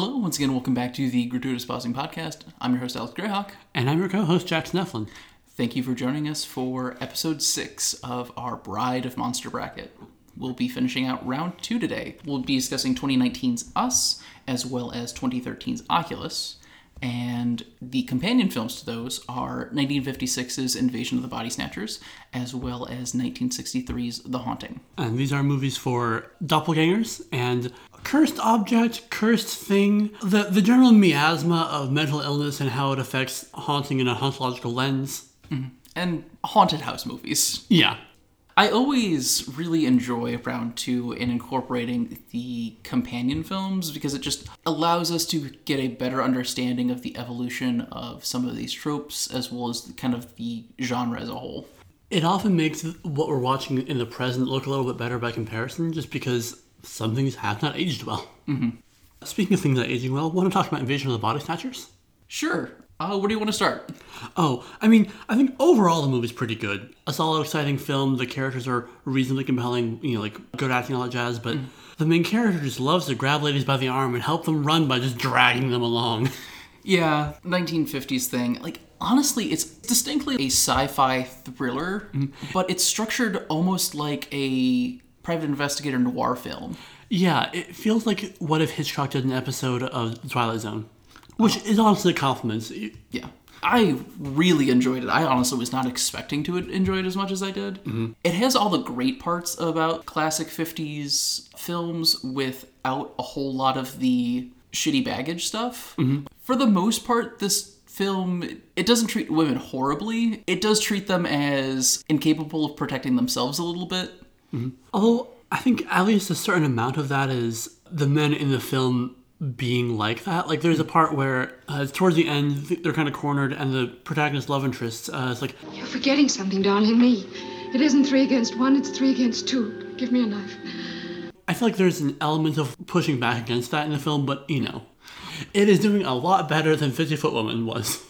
Hello, once again, welcome back to the Gratuitous Pausing Podcast. I'm your host, Alex Greyhawk. And I'm your co-host, Jack Snefflin. Thank you for joining us for episode six of our Bride of Monster Bracket. We'll be finishing out round two today. We'll be discussing 2019's Us, as well as 2013's Oculus. And the companion films to those are 1956's Invasion of the Body Snatchers, as well as 1963's The Haunting. And these are movies for doppelgangers and cursed object, cursed thing, the, the general miasma of mental illness and how it affects haunting in a hauntological lens. Mm-hmm. And haunted house movies. Yeah. I always really enjoy round two in incorporating the companion films because it just allows us to get a better understanding of the evolution of some of these tropes as well as kind of the genre as a whole. It often makes what we're watching in the present look a little bit better by comparison just because some things have not aged well. Mm-hmm. Speaking of things not aging well, want to talk about Invasion of the Body Snatchers? Sure. Uh, where do you want to start? Oh, I mean, I think overall the movie's pretty good. A solid, exciting film. The characters are reasonably compelling, you know, like good acting, all that jazz. But the main character just loves to grab ladies by the arm and help them run by just dragging them along. Yeah, 1950s thing. Like, honestly, it's distinctly a sci fi thriller, but it's structured almost like a private investigator noir film. yeah, it feels like what if Hitchcock did an episode of Twilight Zone, which is honestly a compliment. Yeah. I really enjoyed it. I honestly was not expecting to enjoy it as much as I did. Mm-hmm. It has all the great parts about classic 50s films without a whole lot of the shitty baggage stuff. Mm-hmm. For the most part, this film it doesn't treat women horribly. It does treat them as incapable of protecting themselves a little bit. Mm-hmm. Although I think at least a certain amount of that is the men in the film being like that. Like there's a part where uh, towards the end they're kind of cornered, and the protagonist love interest uh, is like, You're forgetting something, darling. Me. It isn't three against one, it's three against two. Give me a knife. I feel like there's an element of pushing back against that in the film, but you know, it is doing a lot better than Fifty Foot Woman was.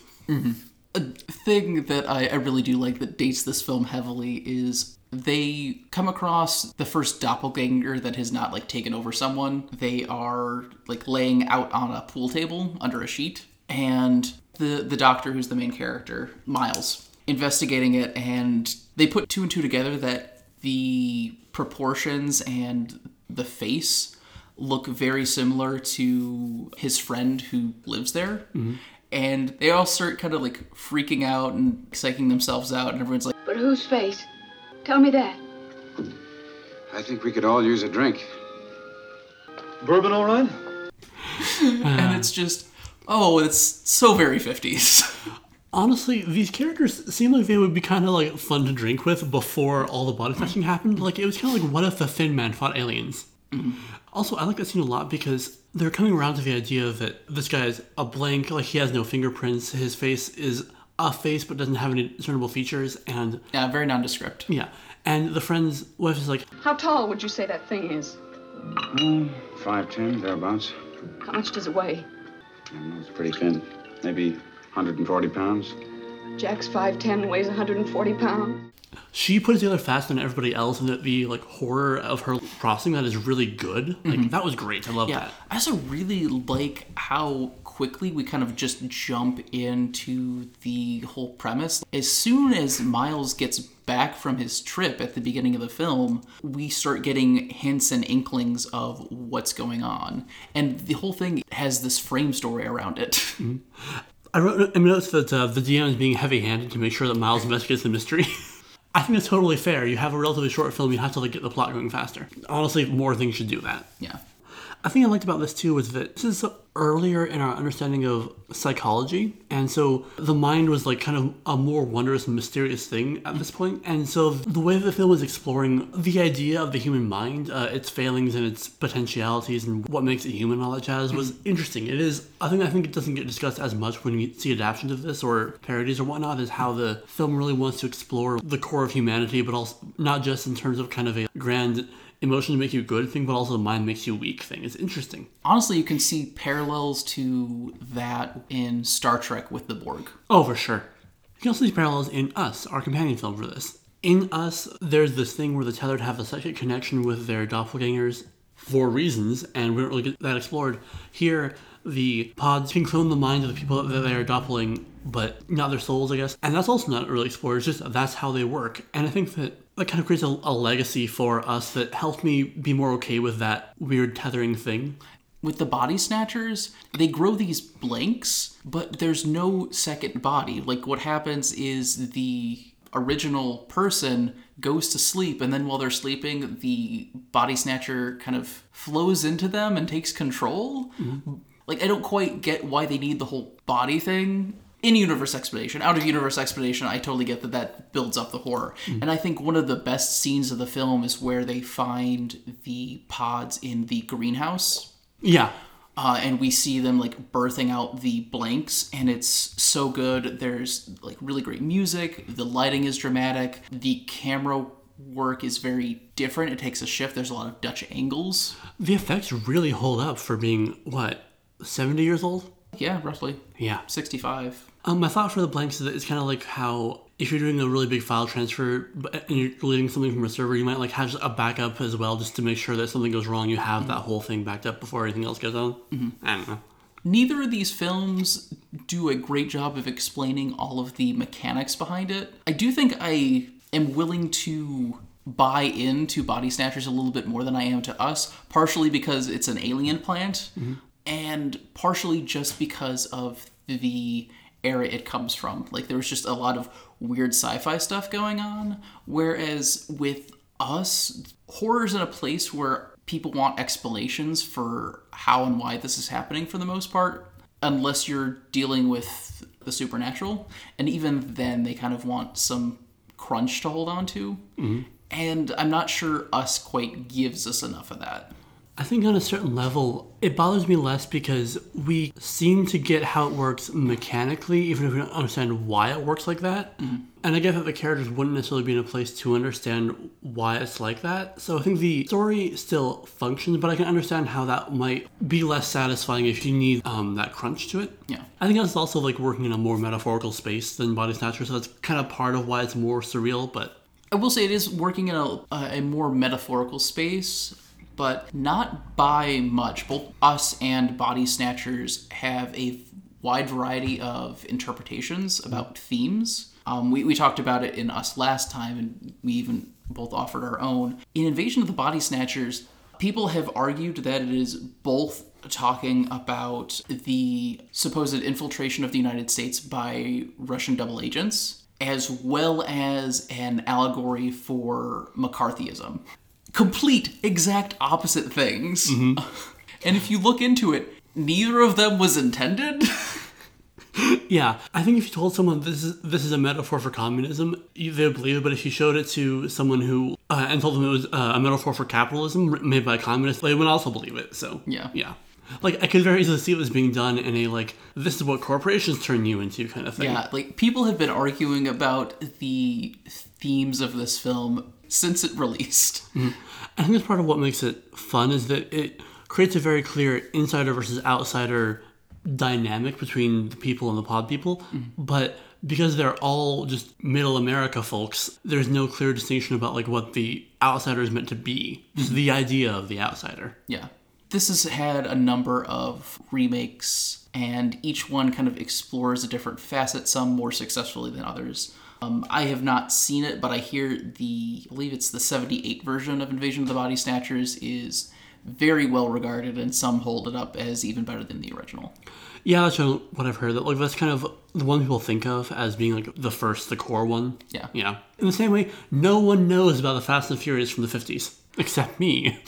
a thing that I, I really do like that dates this film heavily is they come across the first doppelganger that has not like taken over someone. They are like laying out on a pool table under a sheet, and the the doctor who's the main character, Miles, investigating it, and they put two and two together that the proportions and the face look very similar to his friend who lives there. Mm-hmm. And they all start kind of like freaking out and psyching themselves out, and everyone's like, But whose face? Tell me that. I think we could all use a drink. Bourbon, all right? and it's just, oh, it's so very 50s. Honestly, these characters seem like they would be kind of like fun to drink with before all the body snatching happened. Like it was kind of like what if the Thin Man fought aliens? Mm-hmm. Also, I like that scene a lot because they're coming around to the idea that this guy is a blank, like he has no fingerprints. His face is a face but doesn't have any discernible features, and yeah, very nondescript. yeah. And the friend's wife is like, How tall would you say that thing is? Mm, five ten, thereabouts. How much does it weigh? I don't know, it's pretty thin. Maybe 140 pounds. Jack's 5'10, weighs 140 pounds. she put it together faster than everybody else, and that the like horror of her crossing that is really good. Like mm-hmm. that was great. I love Yeah, that. I also really like how quickly we kind of just jump into the whole premise. As soon as Miles gets back from his trip at the beginning of the film, we start getting hints and inklings of what's going on. And the whole thing has this frame story around it. I wrote. I noticed that uh, the DM is being heavy-handed to make sure that Miles investigates the mystery. I think that's totally fair. You have a relatively short film, you have to like get the plot going faster. Honestly, more things should do that. yeah. I think I liked about this too was that this is earlier in our understanding of psychology, and so the mind was like kind of a more wondrous and mysterious thing at this point. And so the way the film was exploring the idea of the human mind, uh, its failings and its potentialities, and what makes it human, all that jazz, was interesting. It is. I think I think it doesn't get discussed as much when you see adaptations of this or parodies or whatnot. Is how the film really wants to explore the core of humanity, but also not just in terms of kind of a grand emotion to make you good thing, but also the mind makes you weak thing. It's interesting. Honestly, you can see parallels to that in Star Trek with the Borg. Oh, for sure. You can also see parallels in Us, our companion film for this. In Us, there's this thing where the tethered have a psychic connection with their doppelgangers, for reasons, and we don't really get that explored. Here, the pods can clone the minds of the people that they are doppling, but not their souls, I guess. And that's also not really explored. It's just that's how they work. And I think that that kind of creates a, a legacy for us that helped me be more okay with that weird tethering thing. With the body snatchers, they grow these blanks, but there's no second body. Like what happens is the original person goes to sleep and then while they're sleeping the body snatcher kind of flows into them and takes control mm-hmm. like i don't quite get why they need the whole body thing in universe explanation. Out of universe explanation i totally get that that builds up the horror. And i think one of the best scenes of the film is where they find the pods in the greenhouse. Yeah. uh, and we see them like birthing out the blanks and it's so good. There's like really great music. The lighting is dramatic. The camera work is very different. It takes a shift. There's a lot of dutch angles. The effects really hold up for being, what, 70 years old? yeah roughly. Yeah. 65 Um, my thought for the blanks is that it's kind of like how if you're doing a really big file transfer and you're deleting something from a server, you might like have a backup as well just to make sure that if something goes wrong, you have that mm-hmm. whole thing backed up before anything else goes on. Mm-hmm. I don't know. neither of these films do a great job of explaining all of the mechanics behind it. I do think I am willing to buy into Body Snatchers a little bit more than I am to us, partially because it's an alien plant, mm-hmm. and partially just because of the era it comes from. Like there was just a lot of weird sci-fi stuff going on, whereas with us, horror's in a place where people want explanations for how and why this is happening for the most part, unless you're dealing with the supernatural. And even then, they kind of want some crunch to hold on to. Mm-hmm. And I'm not sure us quite gives us enough of that. I think on a certain level, it bothers me less because we seem to get how it works mechanically, even if we don't understand why it works like that. And I guess that the characters wouldn't necessarily be in a place to understand why it's like that. So I think the story still functions, but I can understand how that might be less satisfying if you need um, that crunch to it. Yeah. I think it's also like working in a more metaphorical space than Body Snatcher, so that's kind of part of why it's more surreal, but I will say it is working in a, a more metaphorical space, but not by much. Both us and Body Snatchers have a wide variety of interpretations about themes. Um, we, we talked about it in Us last time, and we even both offered our own. In Invasion of the Body Snatchers, people have argued that it is both talking about the supposed infiltration of the United States by Russian double agents, as well as an allegory for McCarthyism. Complete, exact opposite things. and if you look into it, neither of them was intended. Yeah, I think if you told someone this is this is a metaphor for communism, they would believe it. But if you showed it to someone who uh, and told them it was uh, a metaphor for capitalism made by a communist, they would also believe it. So Yeah. yeah. Like I could very easily see this being done in a like this is what corporations turn you into kind of thing. Yeah, like people have been arguing about the themes of this film since it released. I think that's part of what makes it fun is that it creates a very clear insider versus outsider dynamic between the people and the pod people. Mm-hmm. But because they're all just middle America folks, there's no clear distinction about like what the outsider is meant to be. Just the mm-hmm. idea of the outsider. Yeah. This has had a number of remakes, and each one kind of explores a different facet, some more successfully than others. Um, I have not seen it, but I hear the, I believe it's the 78 version of Invasion of the Body Snatchers is very well regarded, and some hold it up as even better than the original. Yeah, that's what I've heard. That like that's kind of the one people think of as being like the first, the core one. Yeah. Yeah. In the same way, no one knows about the Fast and Furious from the fifties except me.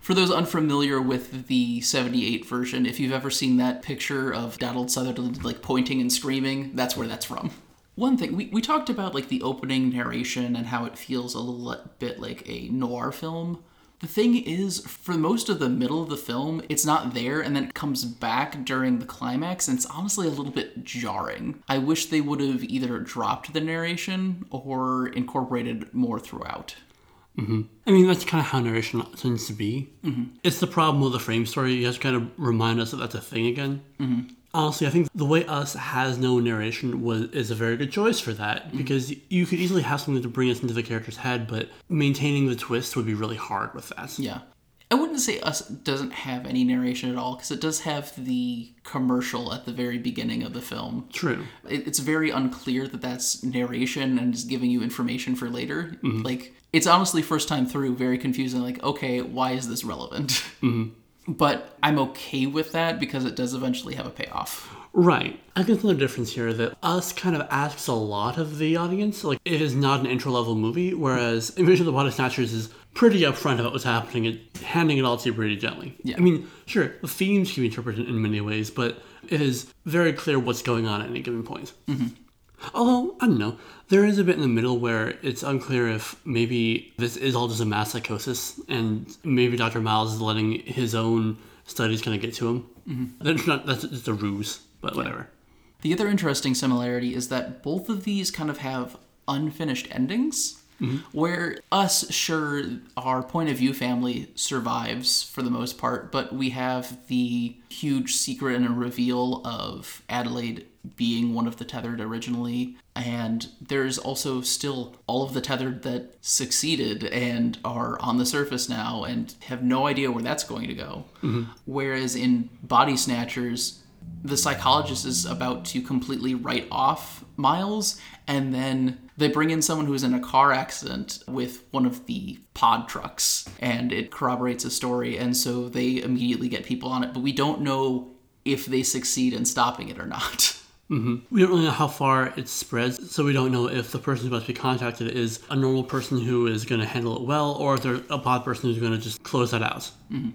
For those unfamiliar with the 78 version, if you've ever seen that picture of Donald Sutherland like pointing and screaming, that's where that's from. One thing, we, we talked about like the opening narration and how it feels a little bit like a noir film. The thing is, for most of the middle of the film, it's not there and then it comes back during the climax, and it's honestly a little bit jarring. I wish they would have either dropped the narration or incorporated more throughout. I mean, that's kind of how narration tends to be. Mm-hmm. It's the problem with the frame story. You have to kind of remind us that that's a thing again. Mm-hmm. Honestly, I think the way Us has no narration was is a very good choice for that mm-hmm. because you could easily have something to bring us into the character's head, but maintaining the twist would be really hard with that. Yeah. I wouldn't say Us doesn't have any narration at all because it does have the commercial at the very beginning of the film. True. It, it's very unclear that that's narration and is giving you information for later. Mm-hmm. Like it's honestly first time through very confusing. Like okay, why is this relevant? Mm-hmm. But I'm okay with that because it does eventually have a payoff. Right. I can guess the difference here that Us kind of asks a lot of the audience. Like, it is not an intro level movie, whereas Invasion of the Body Snatchers is pretty upfront about what's happening and handing it all to you pretty gently. Yeah. I mean, sure, the themes can be interpreted in many ways, but it is very clear what's going on at any given point. Mm-hmm. Although, I don't know, there is a bit in the middle where it's unclear if maybe this is all just a mass psychosis and maybe Dr. Miles is letting his own studies kind of get to him. Mm-hmm. That's not, that's just a ruse, but whatever. The other interesting similarity is that both of these kind of have unfinished endings. Mm-hmm. Where us, sure, our point of view family survives for the most part, but we have the huge secret and a reveal of Adelaide being one of the tethered originally, and there's also still all of the tethered that succeeded and are on the surface now and have no idea where that's going to go. Mm-hmm. Whereas in Body Snatchers, the psychologist is about to completely write off Miles, and then they bring in someone who's in a car accident with one of the pod trucks, and it corroborates a story, and so they immediately get people on it, but we don't know if they succeed in stopping it or not. Mm-hmm. We don't really know how far it spreads, so we don't know if the person who's about to be contacted is a normal person who is going to handle it well, or if they're a pod person who's going to just close that out. Mm-hmm.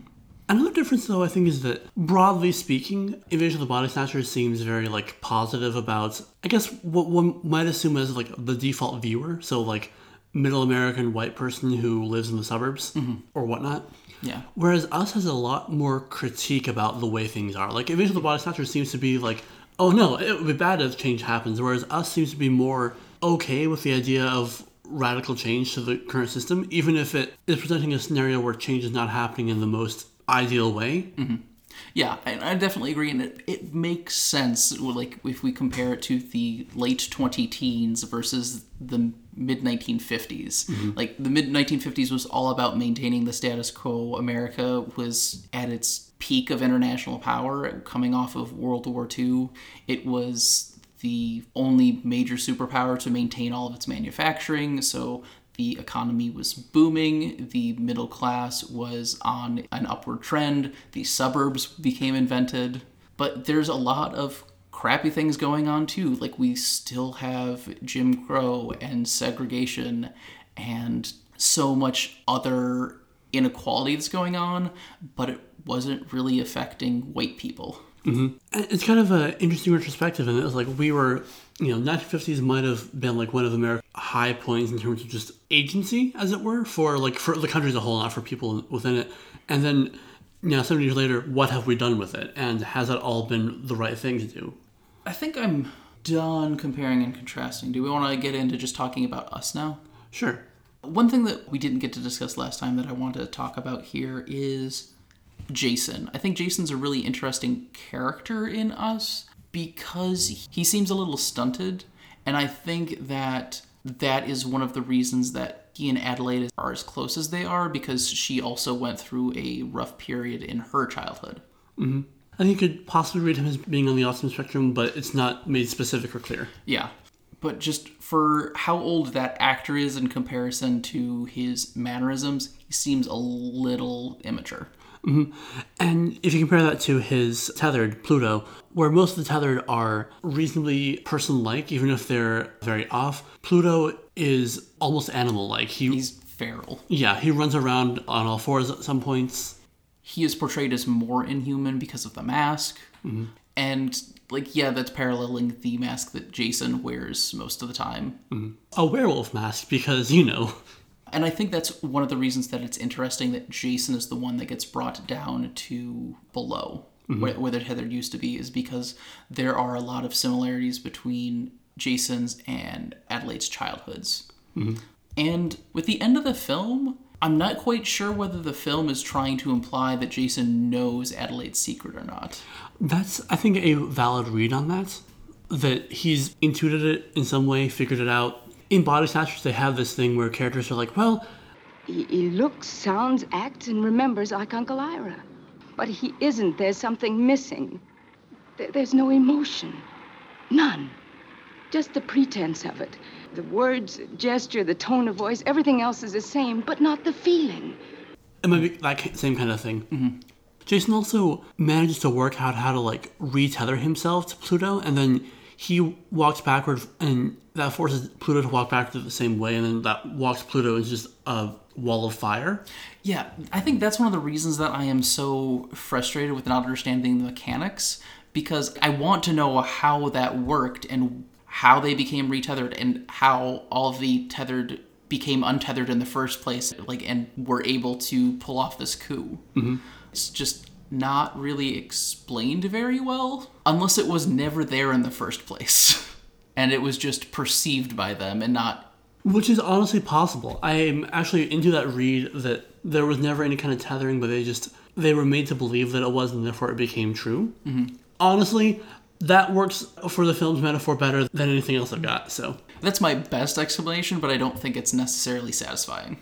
Another difference, though, I think, is that broadly speaking, Invasion of the Body Snatchers seems very like positive about, I guess, what one might assume as like the default viewer. So like middle American white person who lives in the suburbs mm-hmm. or whatnot. Yeah. Whereas Us has a lot more critique about the way things are. Like Invasion of the Body Snatchers seems to be like, oh no, it would be bad if change happens. Whereas Us seems to be more okay with the idea of radical change to the current system, even if it is presenting a scenario where change is not happening in the most ideal way. Mm-hmm. Yeah, I, I definitely agree, and it, it makes sense. Like if we compare it to the late 20 teens versus the mid 1950s. Mm-hmm. Like the mid 1950s was all about maintaining the status quo. America was at its peak of international power, coming off of World War II. It was the only major superpower to maintain all of its manufacturing. So the economy was booming, the middle class was on an upward trend, the suburbs became invented. But there's a lot of crappy things going on too. Like we still have Jim Crow and segregation and so much other inequality that's going on, but it wasn't really affecting white people. Mm-hmm. And It's kind of an interesting retrospective, and it was like we were, you know, 1950s might have been like one of America's high points in terms of just agency, as it were, for like for the country as a whole, not for people within it. And then, you know, 70 years later, what have we done with it? And has that all been the right thing to do? I think I'm done comparing and contrasting. Do we want to get into just talking about us now? Sure. One thing that we didn't get to discuss last time that I wanted to talk about here is Jason. I think Jason's a really interesting character in us because he seems a little stunted, and I think that that is one of the reasons that he and Adelaide are as close as they are because she also went through a rough period in her childhood. Mm-hmm. I think you could possibly read him as being on the autism spectrum, but it's not made specific or clear. Yeah. But just for how old that actor is in comparison to his mannerisms, he seems a little immature. Mm-hmm. And if you compare that to his tethered, Pluto, where most of the tethered are reasonably person like, even if they're very off, Pluto is almost animal like. He, He's feral. yeah, he runs around on all fours at some points. He is portrayed as more inhuman because of the mask. Mm-hmm. And, like, yeah, that's paralleling the mask that Jason wears most of the time. Mm-hmm. A werewolf mask, because, you know, And I think that's one of the reasons that it's interesting that Jason is the one that gets brought down to below mm-hmm. where, where the Heather used to be, is because there are a lot of similarities between Jason's and Adelaide's childhoods. Mm-hmm. And with the end of the film, I'm not quite sure whether the film is trying to imply that Jason knows Adelaide's secret or not. that's, I think, a valid read on that. That he's intuited it in some way, figured it out. In Body Snatchers, they have this thing where characters are like, well, He, he looks, sounds, acts, and remembers like Uncle Ira. But he isn't. There's something missing. There- there's no emotion. None. Just the pretense of it. The words, gesture, the tone of voice, everything else is the same, but not the feeling. It might be that same kind of thing. Mm-hmm. Jason also manages to work out how to like retether himself to Pluto, and then he walks backward, and that forces Pluto to walk backward the same way, and then that walks Pluto into just a wall of fire. Yeah, I think that's one of the reasons that I am so frustrated with not understanding the mechanics because I want to know how that worked and how they became retethered and how all of the tethered became untethered in the first place like and were able to pull off this coup. Mm-hmm. It's just not really explained very well unless it was never there in the first place and it was just perceived by them and not Which is honestly possible. I'm actually into that read that there was never any kind of tethering, but they just they were made to believe that it was, and therefore it became true. Mm-hmm. Honestly, that works for the film's metaphor better than anything else I've got. So That's my best explanation, but I don't think it's necessarily satisfying.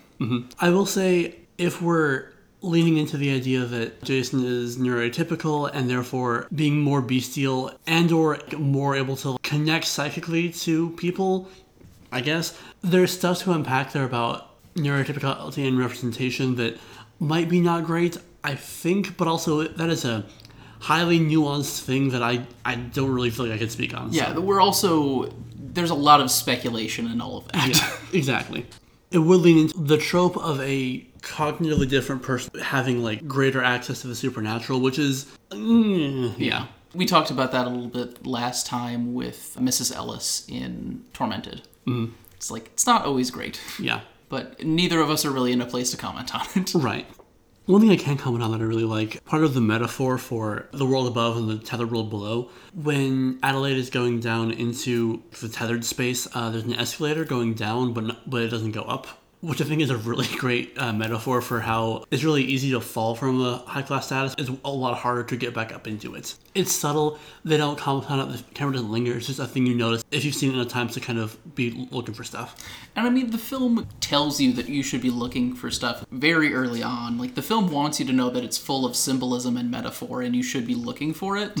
I will say if we're leaning into the idea that Jason is neurotypical and therefore being more bestial and or more able to connect psychically to people, I guess there's stuff to unpack there about neurotypicality and representation that might be not great, I think, but also that is a highly nuanced thing that I, I don't really feel like I could speak on. Yeah, so. we're also there's a lot of speculation in all of that. Yeah, exactly. It would lean into the trope of a cognitively different person having like greater access to the supernatural, which is mm, yeah. We talked about that a little bit last time with Mrs. Ellis in Tormented. Mm. It's like it's not always great, yeah, but neither of us are really in a place to comment on it. right. One thing I can comment on that I really like, part of the metaphor for the world above and the tethered world below, when Adelaide is going down into the tethered space, uh, there's an escalator going down, but not, but it doesn't go up, which I think is a really great uh, metaphor for how it's really easy to fall from a high class status. It's a lot harder to get back up into it. It's subtle. They don't comment on it. The camera doesn't linger. It's just a thing you notice if you've seen it enough times to kind of be looking for stuff. And I mean, the film tells you that you should be looking for stuff very early on. Like, the film wants you to know that it's full of symbolism and metaphor and you should be looking for it.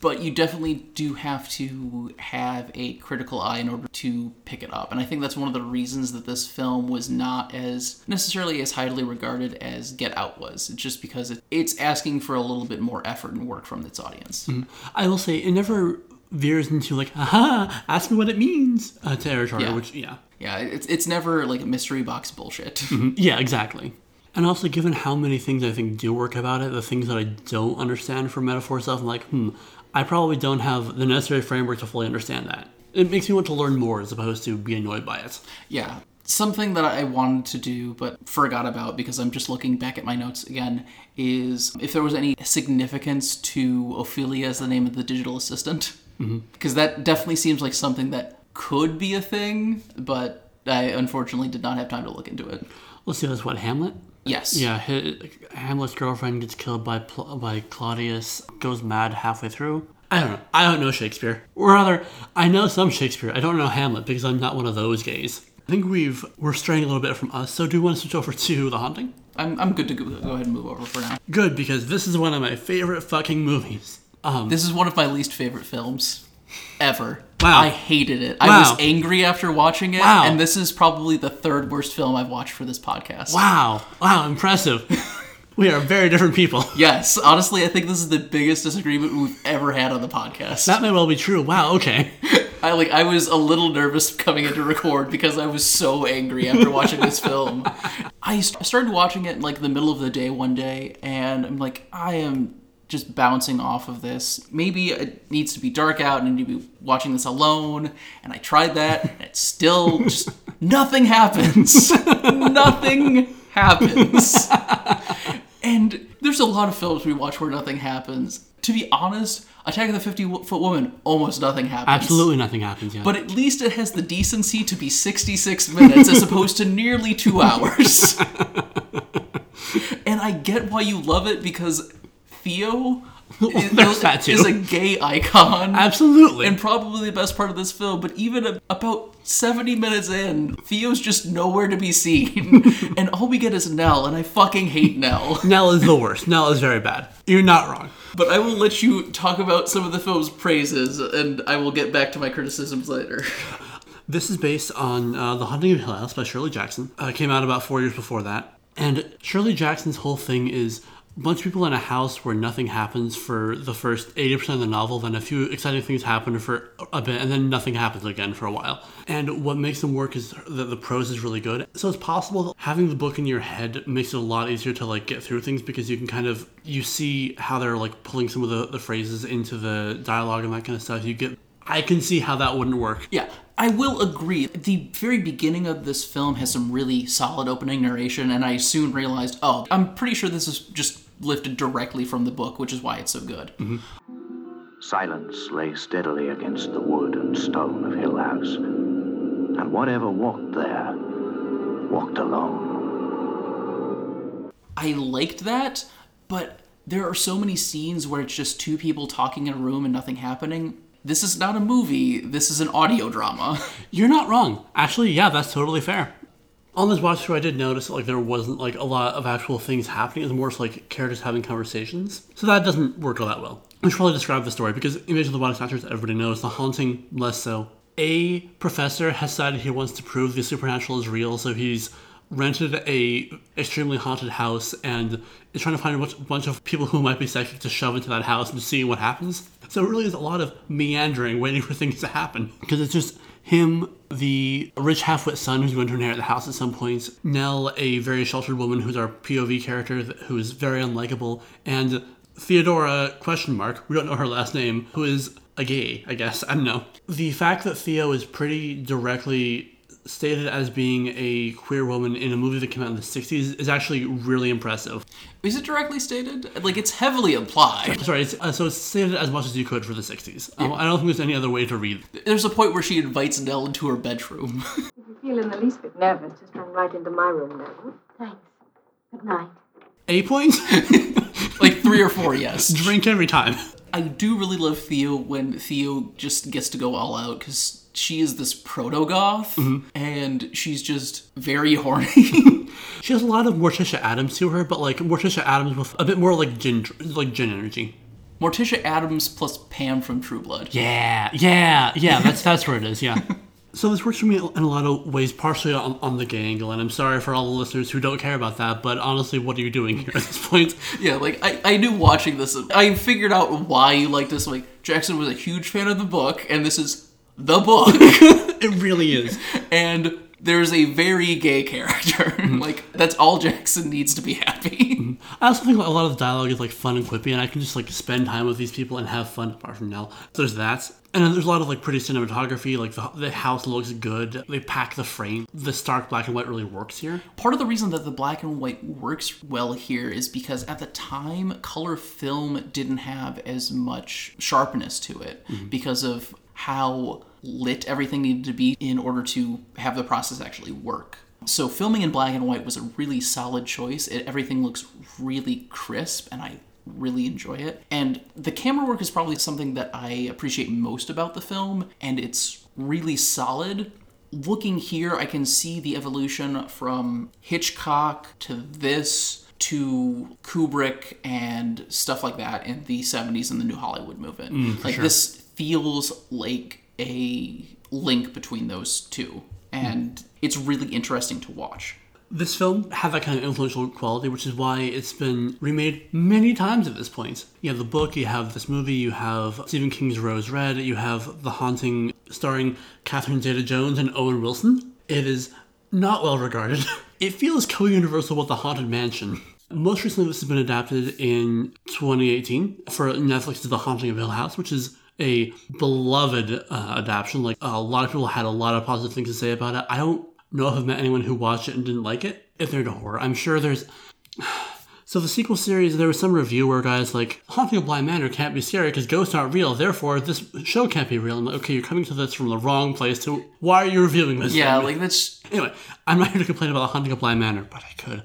But you definitely do have to have a critical eye in order to pick it up. And I think that's one of the reasons that this film was not as necessarily as highly regarded as Get Out was. It's just because it, it's asking for a little bit more effort and work from its audience. I will say it never veers into like, aha, ask me what it means uh, territory, Yeah. which, yeah. Yeah, it's, it's never like a mystery box bullshit. Yeah, exactly. And also, given how many things I think do work about it, the things that I don't understand for metaphor stuff, I'm like, hmm, I probably don't have the necessary framework to fully understand that. It makes me want to learn more as opposed to be annoyed by it. Yeah. Something that I wanted to do but forgot about because I'm just looking back at my notes again is if there was any significance to Ophelia as the name of the digital assistant. Mm-hmm. Because that definitely seems like something that could be a thing, but I unfortunately did not have time to look into it. Let's see, that's what, Hamlet? Yes. Yeah, hi Hamlet's girlfriend gets killed by by Claudius, goes mad halfway through. I don't know. I don't know Shakespeare. Or rather, I know some Shakespeare. I don't know Hamlet because I'm not one of those gays. I think we've we're straying a little bit from us. So do you want to switch over to The Haunting? I'm, I'm good to go, go ahead and move over for now. Good because this is one of my favorite fucking movies. Um, This is one of my least favorite films ever. Wow. I hated it. I Wow. was angry after watching it, Wow. and this is probably the third worst film I've watched for this podcast. wow, wow, impressive. We are very different people. Yes, honestly, I think this is the biggest disagreement we've ever had on the podcast. That may well be true. Wow, okay. I like I was a little nervous coming in to record because I was so angry after watching this film. I st- started watching it in like the middle of the day one day, and I'm like, I am just bouncing off of this. Maybe it needs to be dark out and I need to be watching this alone. And I tried that, and it's still just nothing happens. nothing happens. And there's a lot of films we watch where nothing happens. To be honest, Attack of the 50 Foot Woman, almost nothing happens. Absolutely nothing happens yet. But at least it has the decency to be 66 minutes as opposed to nearly two hours. and I get why you love it because Theo, There's that too. Is a gay icon. Absolutely. and probably the best part of this film. But even about 70 minutes in, Theo's just nowhere to be seen. and all we get is Nell, and I fucking hate Nell. Nell is the worst. Nell is very bad. You're not wrong. But I will let you talk about some of the film's praises, and I will get back to my criticisms later. This is based on uh, The Haunting of Hill House by Shirley Jackson. Uh, it came out about four years before that. And Shirley Jackson's whole thing is bunch of people in a house where nothing happens for the first 80% of the novel, then a few exciting things happen for a bit, and then nothing happens again for a while. And what makes them work is that the prose is really good. So it's possible having the book in your head makes it a lot easier to like get through things because you can kind of you see how they're like pulling some of the, the phrases into the dialogue and that kind of stuff. You get I can see how that wouldn't work. Yeah, I will agree. The very beginning of this film has some really solid opening narration, and I soon realized, oh, I'm pretty sure this is just lifted directly from the book, which is why it's so good. Mm-hmm. Silence lay steadily against the wood and stone of Hill House, and whatever walked there walked alone. I liked that, but there are so many scenes where it's just two people talking in a room and nothing happening. This is not a movie, this is an audio drama. You're not wrong. Actually, yeah, that's totally fair. On this watch through, I did notice like there wasn't like a lot of actual things happening. It was more just, like characters having conversations. So that doesn't work all that well. I should probably describe the story because Invasion of the Body Snatchers, everybody knows. The Haunting, less so. A professor has decided he wants to prove the supernatural is real, so he's rented a extremely haunted house and is trying to find a bunch, bunch of people who might be psychic to shove into that house and see what happens. So it really is a lot of meandering, waiting for things to happen. Because it's just him, the rich half-wit son who's going to inherit the house at some point, Nell, a very sheltered woman who's our POV character who is very unlikable, and Theodora question mark, we don't know her last name, who is a gay, I guess. I don't know. The fact that Theo is pretty directly stated as being a queer woman in a movie that came out in the 60s is actually really impressive. Is it directly stated? Like, it's heavily implied. Sorry, it's, uh, so it's stated as much as you could for the 60s. Um, I don't think there's any other way to read. There's a point where she invites Nell into her bedroom. If you feel in the least bit nervous, just run right into my room Nell. Thanks. Good night. A point? like, three or four, yes. Drink every time. I do really love Theo when Theo just gets to go all out because she is this proto goth mm-hmm. and she's just very horny. She has a lot of Morticia Addams to her, but like Morticia Addams with a bit more like gin, like gin energy. Morticia Addams plus Pam from True Blood. Yeah, yeah, yeah. That's that's where it is. Yeah. So this works for me in a lot of ways, partially on, on the gay angle, and I'm sorry for all the listeners who don't care about that. But honestly, what are you doing here at this point? Yeah, like I, I knew watching this, I figured out why you like this. Like Jackson was a huge fan of the book, and this is the book, it really is. and there's a very gay character. Mm-hmm. like that's all Jackson needs to be happy. Mm-hmm. I also think a lot of the dialogue is like fun and quippy, and I can just like spend time with these people and have fun. Apart from Nell, so there's that, and then there's a lot of like pretty cinematography. Like the, the house looks good. They pack the frame. The stark black and white really works here. Part of the reason that the black and white works well here is because at the time, color film didn't have as much sharpness to it mm-hmm. because of how lit everything needed to be in order to have the process actually work. So filming in black and white was a really solid choice. It, everything looks really crisp, and I really enjoy it. And the camera work is probably something that I appreciate most about the film, and it's really solid. Looking here, I can see the evolution from Hitchcock to this to Kubrick and stuff like that in the 70s and the New Hollywood movement. Mm, like this feels like a link between those two, and it's really interesting to watch. This film had that kind of influential quality, which is why it's been remade many times at this point. You have the book, you have this movie, you have Stephen King's Rose Red, you have The Haunting starring Catherine Zeta Jones and Owen Wilson. It is not well regarded. It feels co universal with The Haunted Mansion. Most recently, this has been adapted in 2018 for Netflix's The Haunting of Hill House, which is a beloved uh, adaptation. Like a lot of people had a lot of positive things to say about it. I don't know if I've met anyone who watched it and didn't like it. If they're into horror, I'm sure there's. So the sequel series, there was some review where guys like Haunting of Bly Manor can't be scary because ghosts aren't real. Therefore, this show can't be real. I'm like, okay, you're coming to this from the wrong place. To why are you reviewing this? Yeah, thing? like that's Anyway, I'm not here to complain about Haunting of Bly Manor, but I could.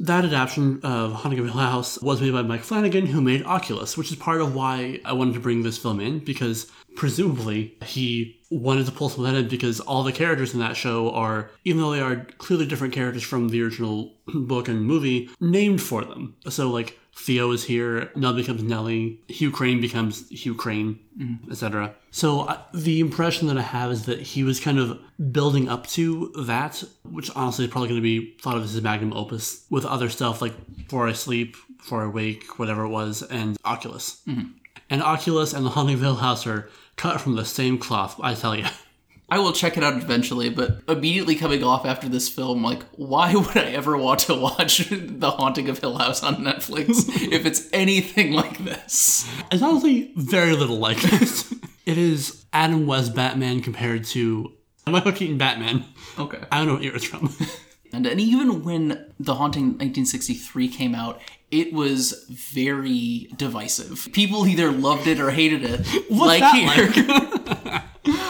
That adaptation of Haunting of Hill House was made by Mike Flanagan, who made Oculus, which is part of why I wanted to bring this film in, because presumably he wanted to pull some of that in because all the characters in that show are, even though they are clearly different characters from the original book and movie, named for them. So, like, Theo is here, Nell becomes Nellie, Hugh Crane becomes Hugh Crane, mm-hmm. etc. So the impression that I have is that he was kind of building up to that, which honestly is probably going to be thought of as his magnum opus, with other stuff like Before I Sleep, Before I Wake, whatever it was, and Oculus. Mm-hmm. And Oculus and The Haunting Hill House are cut from the same cloth, I tell you. I will check it out eventually, but immediately coming off after this film, like, why would I ever want to watch The Haunting of Hill House on Netflix if it's anything like this? It's honestly very little like this. it is Adam West Batman compared to Michael Keaton Batman. Okay. I don't know what year it's from. And, and even when The Haunting 1963 came out, it was very divisive. People either loved it or hated it. What's like that here.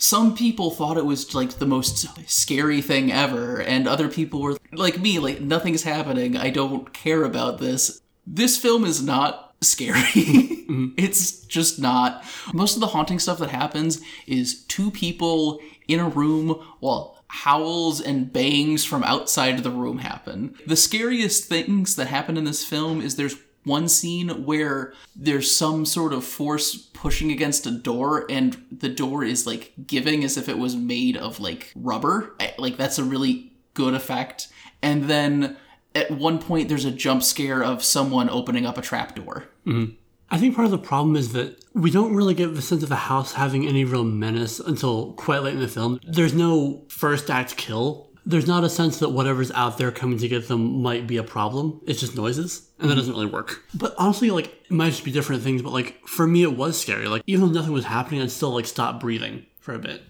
Some people thought it was like the most scary thing ever, and other people were like me, like nothing's happening. I don't care about this. This film is not scary. Mm-hmm. It's just not. Most of the haunting stuff that happens is two people in a room while howls and bangs from outside of the room happen. The scariest things that happen in this film is there's one scene where there's some sort of force pushing against a door and the door is like giving as if it was made of like rubber. Like that's a really good effect. And then at one point there's a jump scare of someone opening up a trap door. Mm-hmm. I think part of the problem is that we don't really get the sense of the house having any real menace until quite late in the film. There's no first act kill. There's not a sense that whatever's out there coming to get them might be a problem. It's just noises, and that mm-hmm. doesn't really work. But honestly, like, it might just be different things, but like, for me, it was scary. Like, even though nothing was happening, I'd still like stop breathing for a bit.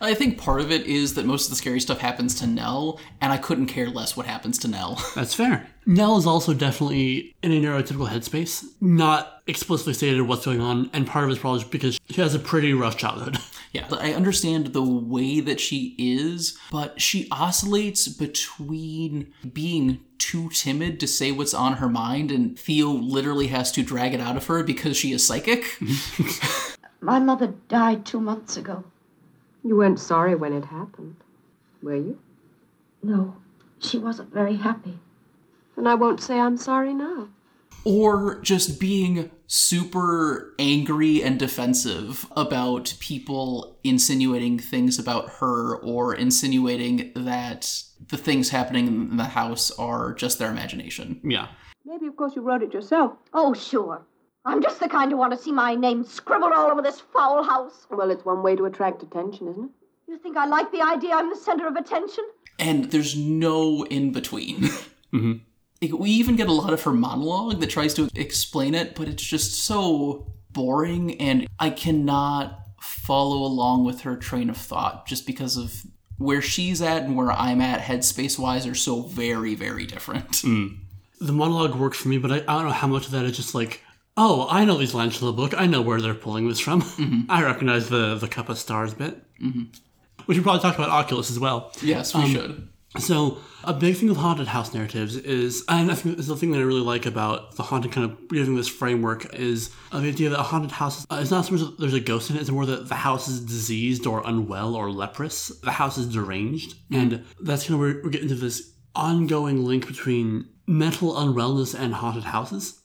I think part of it is that most of the scary stuff happens to Nell, and I couldn't care less what happens to Nell. That's fair. Nell is also definitely in a neurotypical headspace, not explicitly stated what's going on, and part of it's probably because she has a pretty rough childhood. Yeah, I understand the way that she is, but she oscillates between being too timid to say what's on her mind, and Theo literally has to drag it out of her because she is psychic. My mother died two months ago. You weren't sorry when it happened, were you? No, she wasn't very happy. And I won't say I'm sorry now. or just being super angry and defensive about people insinuating things about her or insinuating that the things happening in the house are just their imagination. Yeah. Maybe, of course, you wrote it yourself. Oh, sure. I'm just the kind who want to see my name scribbled all over this foul house. Well, it's one way to attract attention, isn't it? You think I like the idea I'm the center of attention? And there's no in between. Mm-hmm. Like, we even get a lot of her monologue that tries to explain it, but it's just so boring, and I cannot follow along with her train of thought just because of where she's at and where I'm at, headspace wise, are so very, very different. Hmm. The monologue works for me, but I, I don't know how much of that is just like, oh, I know these lines from the book. I know where they're pulling this from. Mm-hmm. I recognize the the cup of stars bit. Mm-hmm. We should probably talk about Oculus as well. Yes, we um, should. So, a big thing with haunted house narratives is, and I think the thing that I really like about the haunted kind of giving this framework is uh, the idea that a haunted house uh, is not so much that there's a ghost in it, it's more that the house is diseased or unwell or leprous. The house is deranged. And that's kind of where we get into this ongoing link between mental unwellness and haunted houses.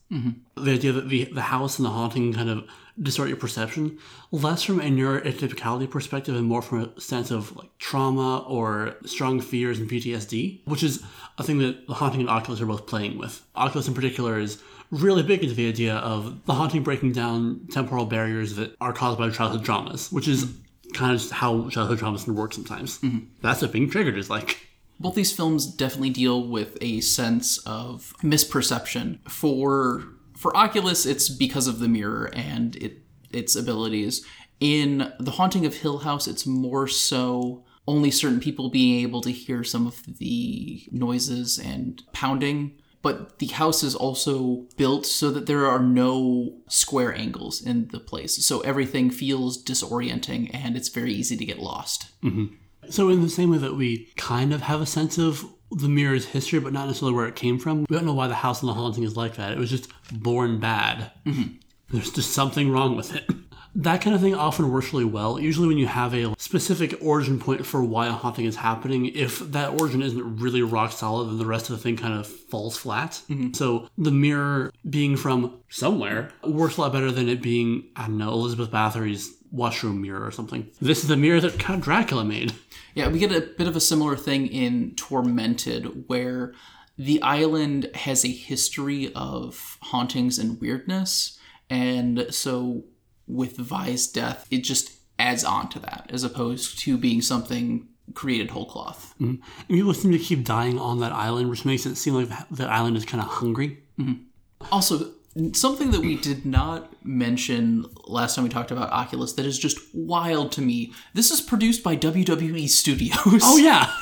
The idea that the, the house and the haunting kind of distort your perception, less from a neurotypicality perspective and more from a sense of like trauma or strong fears and PTSD, which is a thing that the haunting and Oculus are both playing with. Oculus in particular is really big into the idea of the haunting breaking down temporal barriers that are caused by childhood traumas, which is kind of how childhood traumas can work sometimes. Mm-hmm. That's what being triggered is like. Both these films definitely deal with a sense of misperception. For for Oculus, it's because of the mirror and it its abilities. In The Haunting of Hill House, it's more so only certain people being able to hear some of the noises and pounding. But the house is also built so that there are no square angles in the place. So everything feels disorienting and it's very easy to get lost. Mm-hmm. So, in the same way that we kind of have a sense of the mirror's history, but not necessarily where it came from. We don't know why the house on the haunting is like that. It was just born bad. Mm-hmm. There's just something wrong with it. That kind of thing often works really well. Usually, when you have a specific origin point for why a haunting is happening, if that origin isn't really rock solid, then the rest of the thing kind of falls flat. Mm-hmm. So, the mirror being from somewhere works a lot better than it being, I don't know, Elizabeth Bathory's washroom mirror or something. This is the mirror that Count Dracula made. Yeah, we get a bit of a similar thing in Tormented, where the island has a history of hauntings and weirdness. And so with Vi's death, it just adds on to that, as opposed to being something created whole cloth. Mm-hmm. And people seem to keep dying on that island, which makes it seem like that- that island is kind of hungry. Mm-hmm. Also, something that we did not mention last time we talked about Oculus that is just wild to me. This is produced by WWE Studios. Oh, yeah!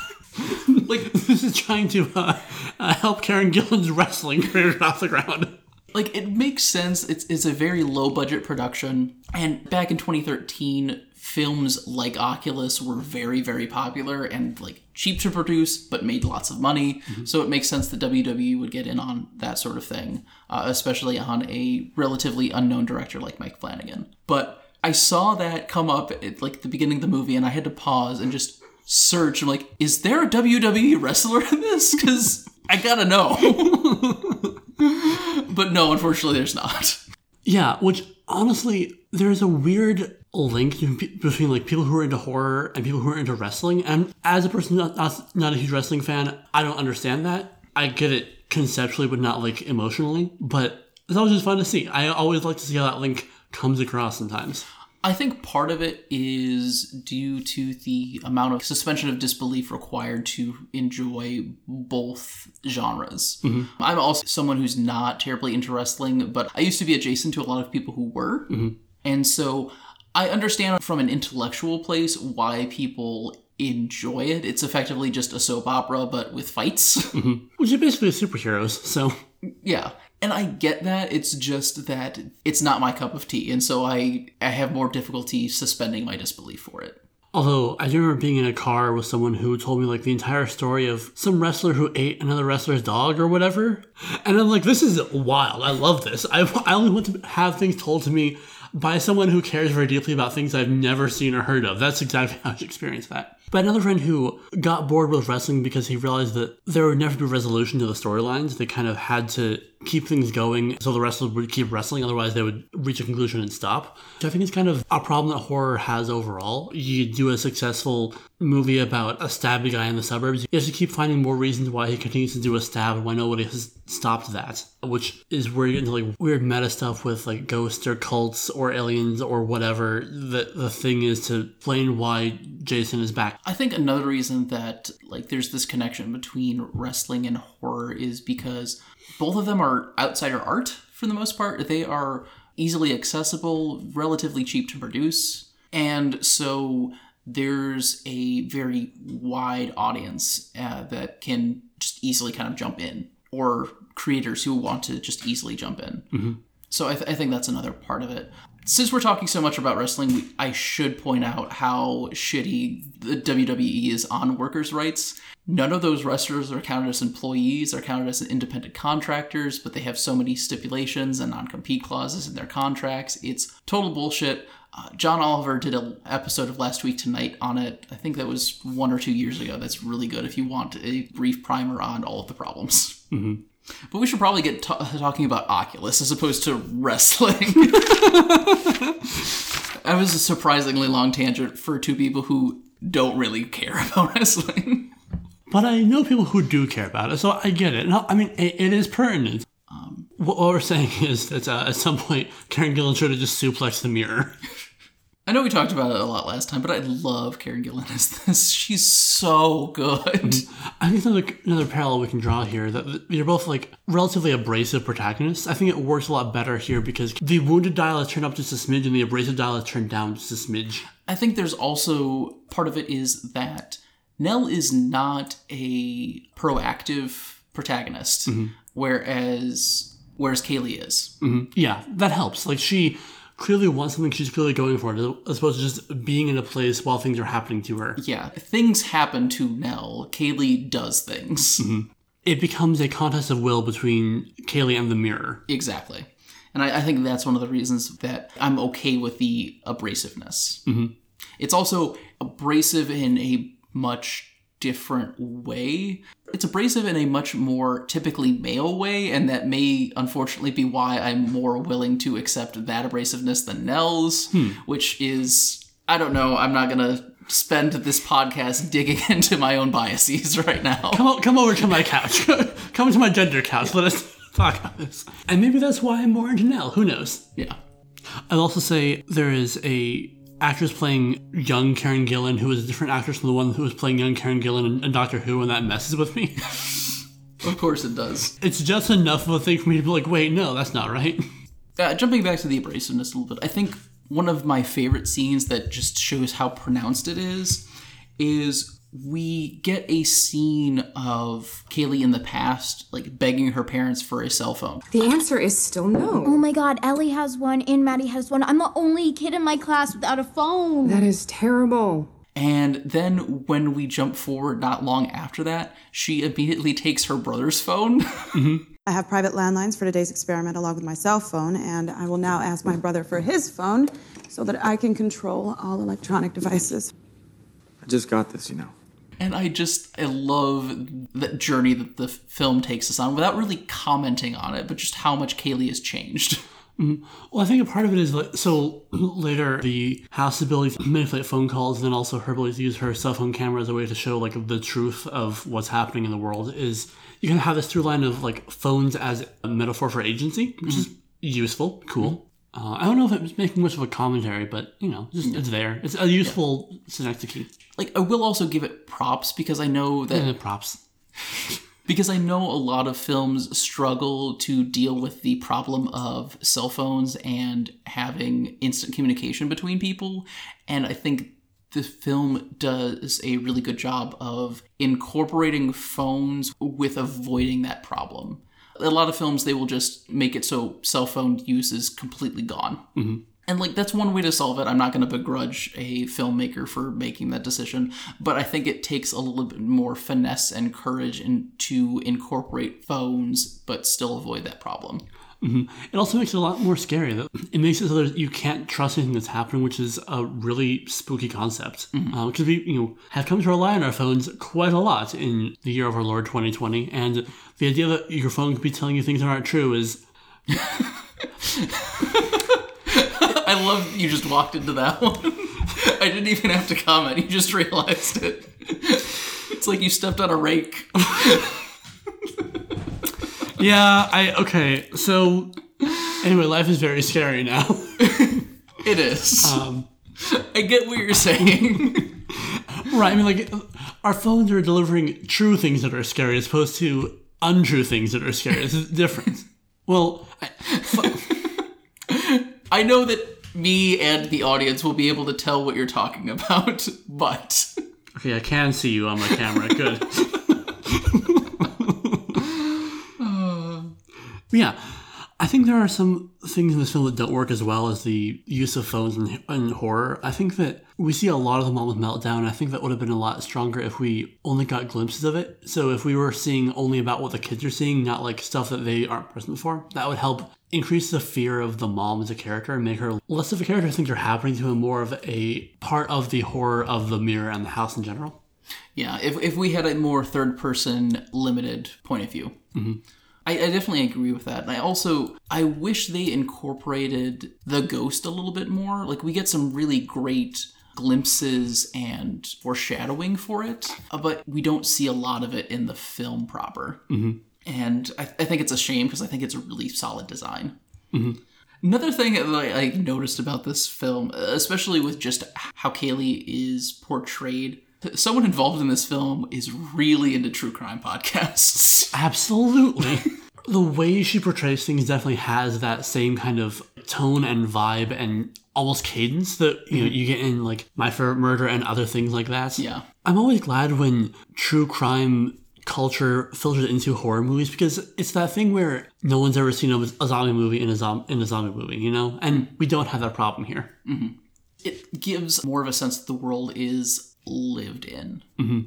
like, this is trying to uh, uh, help Karen Gillan's wrestling career off the ground. Like it makes sense. It's, it's a very low budget production. And back in 2013 films like oculus were very very popular and like cheap to produce but made lots of money. So it makes sense that wwe would get in on that sort of thing uh, especially on a relatively unknown director like mike flanagan. But i saw that come up at like the beginning of the movie and i had to pause and just search. I'm like is there a wwe wrestler in this? Because i gotta know but no, unfortunately, there's not. Yeah, which honestly, there's a weird link between like people who are into horror and people who are into wrestling. And as a person not, not, not a huge wrestling fan, I don't understand that. I get it conceptually, but not like emotionally. But it's always just fun to see. I always like to see how that link comes across sometimes. I think part of it is due to the amount of suspension of disbelief required to enjoy both genres. Mm-hmm. I'm also someone who's not terribly into wrestling, but I used to be adjacent to a lot of people who were. Mm-hmm. And so I understand from an intellectual place why people enjoy it. It's effectively just a soap opera, but with fights. Mm-hmm. Which are basically superheroes, so Yeah. And I get that. It's just that it's not my cup of tea. And so I, I have more difficulty suspending my disbelief for it. Although I do remember being in a car with someone who told me like the entire story of some wrestler who ate another wrestler's dog or whatever, and I'm like, this is wild. I love this. I, I only want to have things told to me by someone who cares very deeply about things I've never seen or heard of. That's exactly how I experienced that. But another friend who got bored with wrestling because he realized that there would never be resolution to the storylines. They kind of had to keep things going so the wrestlers would keep wrestling, otherwise they would reach a conclusion and stop. Which I think is kind of a problem that horror has overall. You do a successful movie about a stabby guy in the suburbs, you have to keep finding more reasons why he continues to do a stab and why nobody has stopped that. Which is where you get into like weird meta stuff with like ghosts or cults or aliens or whatever. The the thing is to explain why Jason is back. I think another reason that like there's this connection between wrestling and horror is because both of them are outsider art for the most part. They are easily accessible, relatively cheap to produce, and so there's a very wide audience uh, that can just easily kind of jump in, or creators who want to just easily jump in. So I, th- I think that's another part of it. Since we're talking so much about wrestling, we, I should point out how shitty the WWE is on workers' rights. None of those wrestlers are counted as employees, are counted as independent contractors, but they have so many stipulations and non-compete clauses in their contracts. It's total bullshit. Uh, John Oliver did an episode of Last Week Tonight on it. I think that was one or two years ago. That's really good if you want a brief primer on all of the problems. But we should probably get t- talking about Oculus as opposed to wrestling. that was a surprisingly long tangent for two people who don't really care about wrestling. But I know people who do care about it, so I get it. No, I mean, it, it is pertinent. What, we're saying is that uh, at some point, Karen Gillan should have just suplexed the mirror. I know we talked about it a lot last time, but I love Karen Gillan as this. She's so good. I think another another parallel we can draw here that you're both like relatively abrasive protagonists. I think it works a lot better here because the wounded dial is turned up just a smidge and the abrasive dial is turned down just a smidge. I think there's also part of it is that Nell is not a proactive protagonist, whereas whereas Kaylee is. Yeah, that helps. Like she clearly wants something she's clearly going for, as opposed to just being in a place while things are happening to her. Yeah, things happen to Nell. Kaylee does things. It becomes a contest of will between Kaylee and the mirror. Exactly. And I, I think that's one of the reasons that I'm okay with the abrasiveness. Mm-hmm. It's also abrasive in a much different way. It's abrasive in a much more typically male way, and that may unfortunately be why I'm more willing to accept that abrasiveness than Nell's, hmm. which is, I don't know, I'm not gonna spend this podcast digging into my own biases right now. Come, o- come over to my couch. come to my gender couch. Let us talk about this. And maybe that's why I'm more into Nell. Who knows? Yeah. I'll also say there is a actress playing young Karen Gillan who is a different actress from the one who was playing young Karen Gillan in, in Doctor Who, and that messes with me. Of course it does. it's just enough of a thing for me to be like, wait, no, that's not right. Uh, jumping back to the abrasiveness a little bit, I think one of my favorite scenes that just shows how pronounced it is is we get a scene of Kaylee in the past, like begging her parents for a cell phone. The answer is still no. Oh my god, Ellie has one and Maddie has one. I'm the only kid in my class without a phone. That is terrible. And then when we jump forward not long after that, she immediately takes her brother's phone. I have private landlines for today's experiment along with my cell phone, and I will now ask my brother for his phone so that I can control all electronic devices. I just got this, you know. And I just, I love that journey that the film takes us on without really commenting on it, but just how much Kaylee has changed. Mm-hmm. Well, I think a part of it is like, so later the house's ability to manipulate phone calls and then also her ability to use her cell phone camera as a way to show like the truth of what's happening in the world is you can have this through line of like phones as a metaphor for agency, which is mm-hmm. useful, cool. Mm-hmm. Uh, I don't know if it's making much of a commentary, but you know, just, it's there. It's a useful synecdoche. Like, I will also give it props because I know that Uh, props. because I know a lot of films struggle to deal with the problem of cell phones and having instant communication between people. And I think the film does a really good job of incorporating phones with avoiding that problem. A lot of films, they will just make it so cell phone use is completely gone. And like that's one way to solve it. I'm not going to begrudge a filmmaker for making that decision, but I think it takes a little bit more finesse and courage in, to incorporate phones, but still avoid that problem. Mm-hmm. It also makes it a lot more scary. That it makes it so that you can't trust anything that's happening, which is a really spooky concept. Mm-hmm. Uh, because we, you know, have come to rely on our phones quite a lot in the year of our Lord 2020, and the idea that your phone could be telling you things that aren't true is I love you just walked into that one. I didn't even have to comment. You just realized it. It's like you stepped on a rake. yeah. I okay. So anyway, life is very scary now. It is. Um, I get what you're saying. right. I mean, like our phones are delivering true things that are scary as opposed to untrue things that are scary. It's different. Well, I, I know that me and the audience will be able to tell what you're talking about, but Okay, I can see you on my camera. Good. yeah, I think there are some things in this film that don't work as well as the use of phones in, in horror. I think that we see a lot of the moment meltdown. I think that would have been a lot stronger if we only got glimpses of it. So if we were seeing only about what the kids are seeing, not like stuff that they aren't present for, that would help increase the fear of the mom as a character and make her less of a character things are happening to and more of a part of the horror of the mirror and the house in general. yeah, if, if we had a more third person limited point of view. Mm-hmm. I, I definitely agree with that. And I also I wish they incorporated the ghost a little bit more. Like we get some really great glimpses and foreshadowing for it, uh, but we don't see a lot of it in the film proper. Mm-hmm. And I, I think it's a shame because I think it's a really solid design. Another thing that I, I noticed about this film, especially with just how Kaylee is portrayed, someone involved in this film is really into true crime podcasts. Absolutely. the way she portrays things definitely has that same kind of tone and vibe and almost cadence that you know you get in like My Favorite Murder and other things like that. Yeah. I'm always glad when true crime culture filters into horror movies because it's that thing where no one's ever seen a, a zombie movie in a, zom- in a zombie movie, you know? And we don't have that problem here. Mm-hmm. It gives more of a sense that the world is lived in. hmm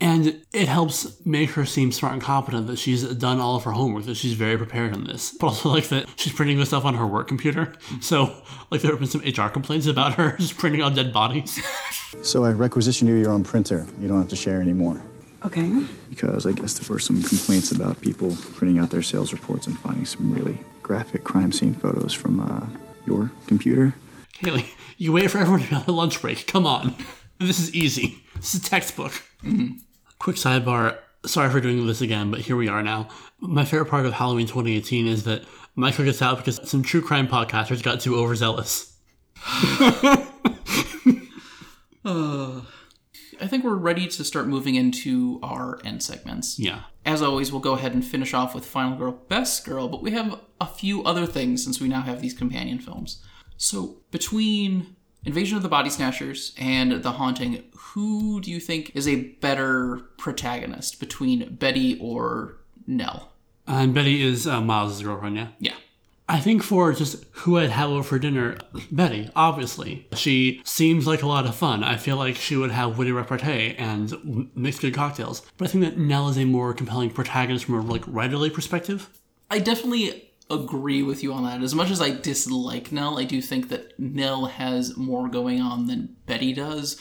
And it helps make her seem smart and competent that she's done all of her homework, that she's very prepared on this. But also like that she's printing this stuff on her work computer. So like there have been some HR complaints about her just printing out dead bodies. So I requisitioned you your own printer. You don't have to share anymore. Okay. Because I guess there were some complaints about people printing out their sales reports and finding some really graphic crime scene photos from uh, your computer. Haley, you wait for everyone to be on their lunch break. Come on. This is easy. This is a textbook. Quick sidebar. Sorry for doing this again, but here we are now. My favorite part of Halloween 2018 is that Michael gets out because some true crime podcasters got too overzealous. Uh, I think we're ready to start moving into our end segments. Yeah. As always, we'll go ahead and finish off with Final Girl, Best Girl, but we have a few other things since we now have these companion films. So, between Invasion of the Body Snatchers and The Haunting, who do you think is a better protagonist between Betty or Nell? And Betty is uh, Miles' girlfriend, yeah? Yeah. I think for just who I'd have over for dinner, Betty, obviously. She seems like a lot of fun. I feel like she would have witty repartee and m- mix good cocktails. But I think that Nell is a more compelling protagonist from a like writerly perspective. I definitely agree with you on that. As much as I dislike Nell, I do think that Nell has more going on than Betty does.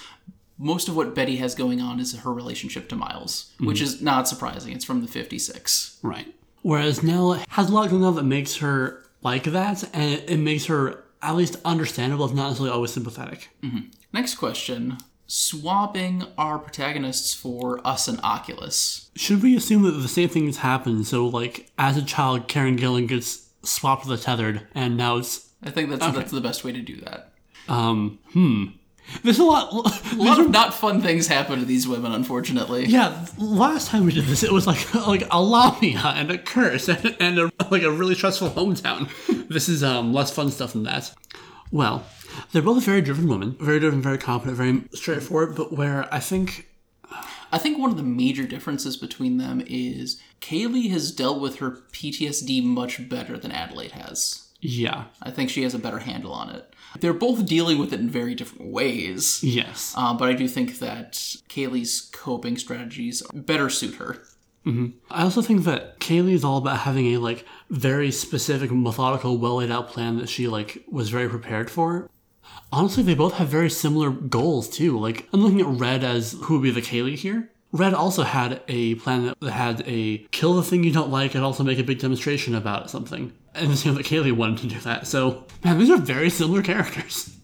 Most of what Betty has going on is her relationship to Miles, which Mhm. is not surprising. It's from the 56. Right. Whereas Nell has a lot going on that makes her like that, and it, makes her at least understandable, if not necessarily always sympathetic. Mhm. Next question. Swapping our protagonists for us and Oculus. Should we assume that the same things happen? So, like, as a child, Karen Gillan gets swapped with a tethered, and now it's. I think that's Okay. that's the best way to do that. Um, hmm. There's a lot. A lot of not fun things happen to these women, unfortunately. Yeah, last time we did this, it was like like a lamia and a curse and, and a, like a really stressful hometown. This is um less fun stuff than that. Well, they're both very driven women, very driven, very competent, very straightforward. But where I think I think one of the major differences between them is Kaylee has dealt with her PTSD much better than Adelaide has. yeah, I think she has a better handle on it. They're both dealing with it in very different ways. yes, Uh, but I do think that Kaylee's coping strategies better suit her. hmm I also think that Kaylee is all about having a like very specific, methodical, well laid out plan that she like was very prepared for. Honestly, they both have very similar goals too. Like I'm looking at Red as who would be the Kaylee here. Red also had a plan that had a kill the thing you don't like and also make a big demonstration about something. And the same that Kaylee wanted to do that. So man, these are very similar characters.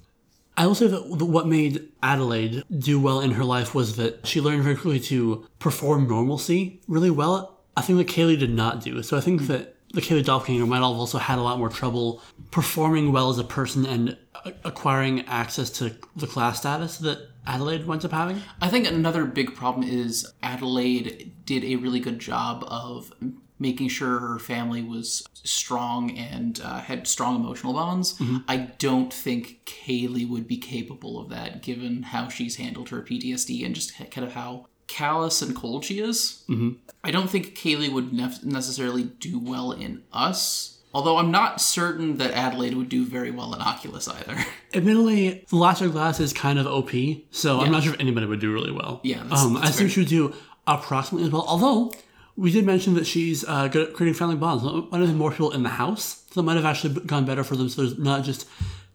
I will say that what made Adelaide do well in her life was that she learned very quickly to perform normalcy really well. I think that Kaylee did not do. So I think that the Kaylee Doppelganger might have also had a lot more trouble performing well as a person and acquiring access to the class status that Adelaide winds up having. I think another big problem is Adelaide did a really good job of making sure her family was strong and uh, had strong emotional bonds. Mhm. I don't think Kaylee would be capable of that given how she's handled her PTSD and just kind of how callous and cold she is. Mhm. I don't think Kaylee would nef- necessarily do well in us. Although I'm not certain that Adelaide would do very well in Oculus either. Admittedly, the Lasser Glass is kind of OP, so Yeah. I'm not sure if anybody would do really well. Yeah, that's- um, that's I think she would do approximately as well. Although we did mention that she's uh, good at creating family bonds. Might have been more people in the house, so it might have actually gone better for them. So there's not just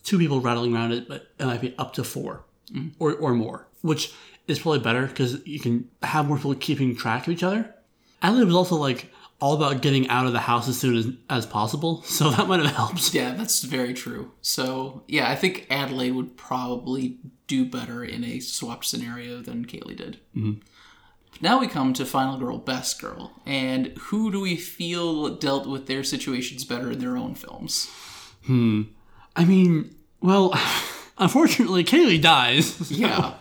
two people rattling around it, but it might be up to four Mhm. or or more, which is probably better because you can have more people keeping track of each other. Adelaide was also like all about getting out of the house as soon as, as possible, so that might have helped. Yeah, that's very true. So, yeah, I think Adelaide would probably do better in a swapped scenario than Kaylee did. Mhm. Now we come to Final Girl, Best Girl. And who do we feel dealt with their situations better in their own films? Hmm. I mean, well, unfortunately, Kaylee dies. so- Yeah.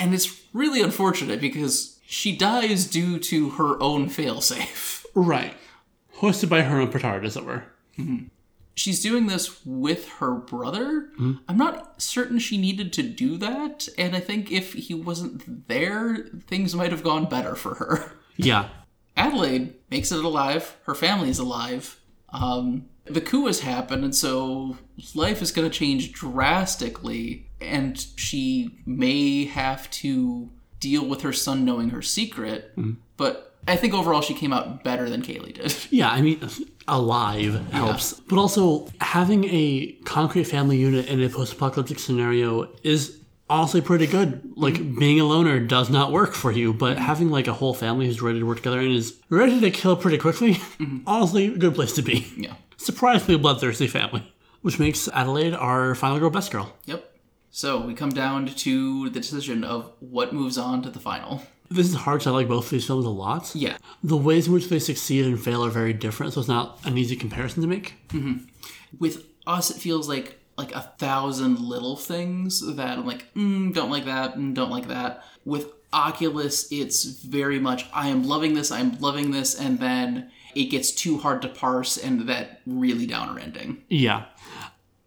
And it's really unfortunate because she dies due to her own failsafe. Right. Hosted by her own petard, as it were. Mhm. She's doing this with her brother. Mhm. I'm not certain she needed to do that, and I think if he wasn't there, things might have gone better for her. Yeah. Adelaide makes it alive. Her family is alive. Um, the coup has happened, and so life is going to change drastically, and she may have to deal with her son knowing her secret. Mm-hmm. But I think overall she came out better than Kaylee did. Yeah, I mean, alive helps. But also, having a concrete family unit in a post apocalyptic scenario is honestly pretty good. Like, mm-hmm. being a loner does not work for you, but mm-hmm. having like a whole family who's ready to work together and is ready to kill pretty quickly, honestly, a good place to be. Yeah. Surprisingly bloodthirsty family. Which makes Adelaide our final girl best girl. Yep. So we come down to the decision of what moves on to the final. This is hard I like both of these films a lot. Yeah. The ways in which they succeed and fail are very different, so it's not an easy comparison to make. With us, it feels like like a thousand little things that I'm like, mm, don't like that, mm, don't like that. With Oculus, it's very much I am loving this, I'm loving this, and then it gets too hard to parse and that really downer ending. Yeah.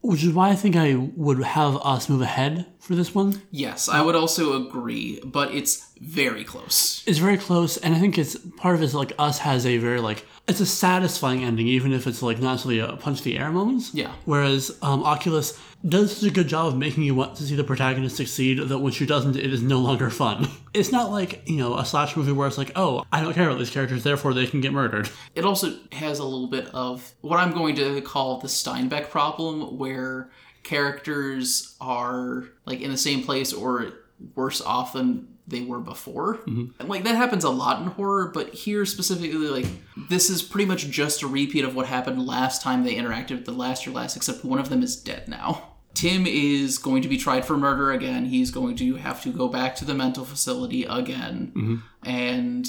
Which is why I think I would have us move ahead for this one. Yes, I would also agree, but it's very close. It's very close, and I think it's part of it is like us has a very like it's a satisfying ending, even if it's like not necessarily a punch the air moments. Yeah. Whereas um, Oculus does such a good job of making you want to see the protagonist succeed that when she doesn't, it is no longer fun. It's not like you know a slash movie where it's like, oh, I don't care about these characters, therefore they can get murdered. It also has a little bit of what I'm going to call the Steinbeck problem, where characters are like in the same place or worse off than they were before. Mm-hmm. And, Like that happens a lot in horror, but here specifically, like this is pretty much just a repeat of what happened last time they interacted with the Lasser Glass, except one of them is dead now. Tim is going to be tried for murder again. He's going to have to go back to the mental facility again. Mm-hmm. And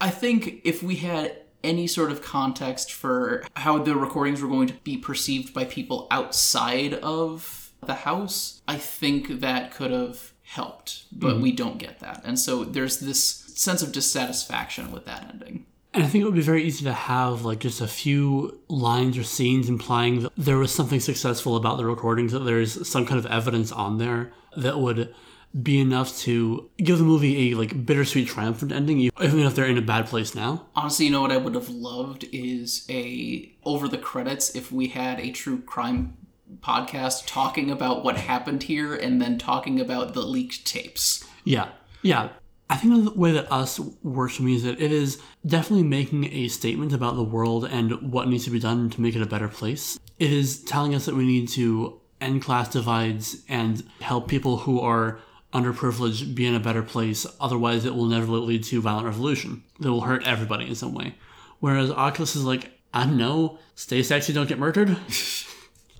I think if we had any sort of context for how the recordings were going to be perceived by people outside of the house, I think that could have helped, but Mhm. we don't get that. And so there's this sense of dissatisfaction with that ending. And I think it would be very easy to have like just a few lines or scenes implying that there was something successful about the recordings, that there's some kind of evidence on there that would be enough to give the movie a like bittersweet triumphant ending, even if they're in a bad place now. Honestly, you know what I would have loved is a over the credits if we had a true crime podcast talking about what happened here and then talking about the leaked tapes. Yeah, yeah. I think the way that Us works for me is that it is definitely making a statement about the world and what needs to be done to make it a better place. It is telling us that we need to end class divides and help people who are underprivileged be in a better place. Otherwise, it will never lead to violent revolution. It will hurt everybody in some way. Whereas Oculus is like, I don't know, stay sexy, don't get murdered.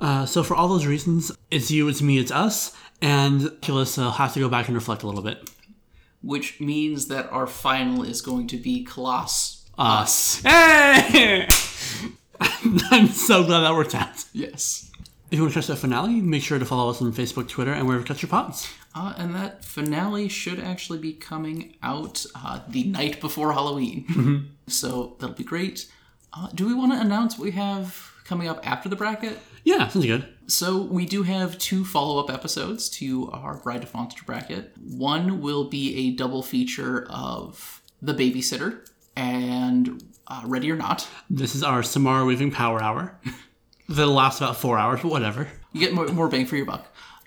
uh, so for all those reasons, it's you, it's me, it's us, and uh, have to go back and reflect a little bit. Which means that our final is going to be Colossus. Us. Hey! I'm so glad that worked out. Yes. If you want to catch that finale, make sure to follow us on Facebook, Twitter, and wherever you catch your pods. Uh, and that finale should actually be coming out uh, the night before Halloween. Mhm. So that'll be great. Uh, do we want to announce we have coming up after the bracket? Yeah, sounds good. So we do have two follow-up episodes to our Bride of Monster bracket. One will be a double feature of The Babysitter and uh, Ready or Not. This is our Samara Weaving Power Hour. That'll last about four hours, but whatever. You get more, more bang for your buck.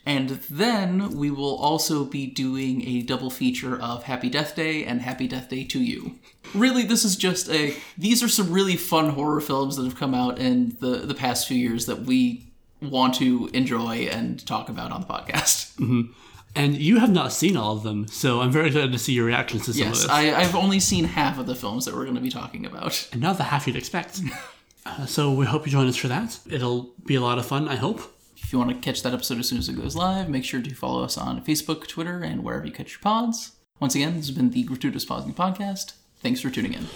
And then we will also be doing a double feature of Happy Death Day and Happy Death Day 2U. Really, this is just a. These are some really fun horror films that have come out in the, the past few years that we want to enjoy and talk about on the podcast. hmm And you have not seen all of them, so I'm very excited to see your reactions to some of Yes, this. I, I've only seen half of the films that we're going to be talking about. and not the half you'd expect. uh, so we hope you join us for that. It'll be a lot of fun, I hope. If you want to catch that episode as soon as it goes live, make sure to follow us on Facebook, Twitter, and wherever you catch your pods. Once again, this has been the Gratuitous Pausing Podcast. Thanks for tuning in.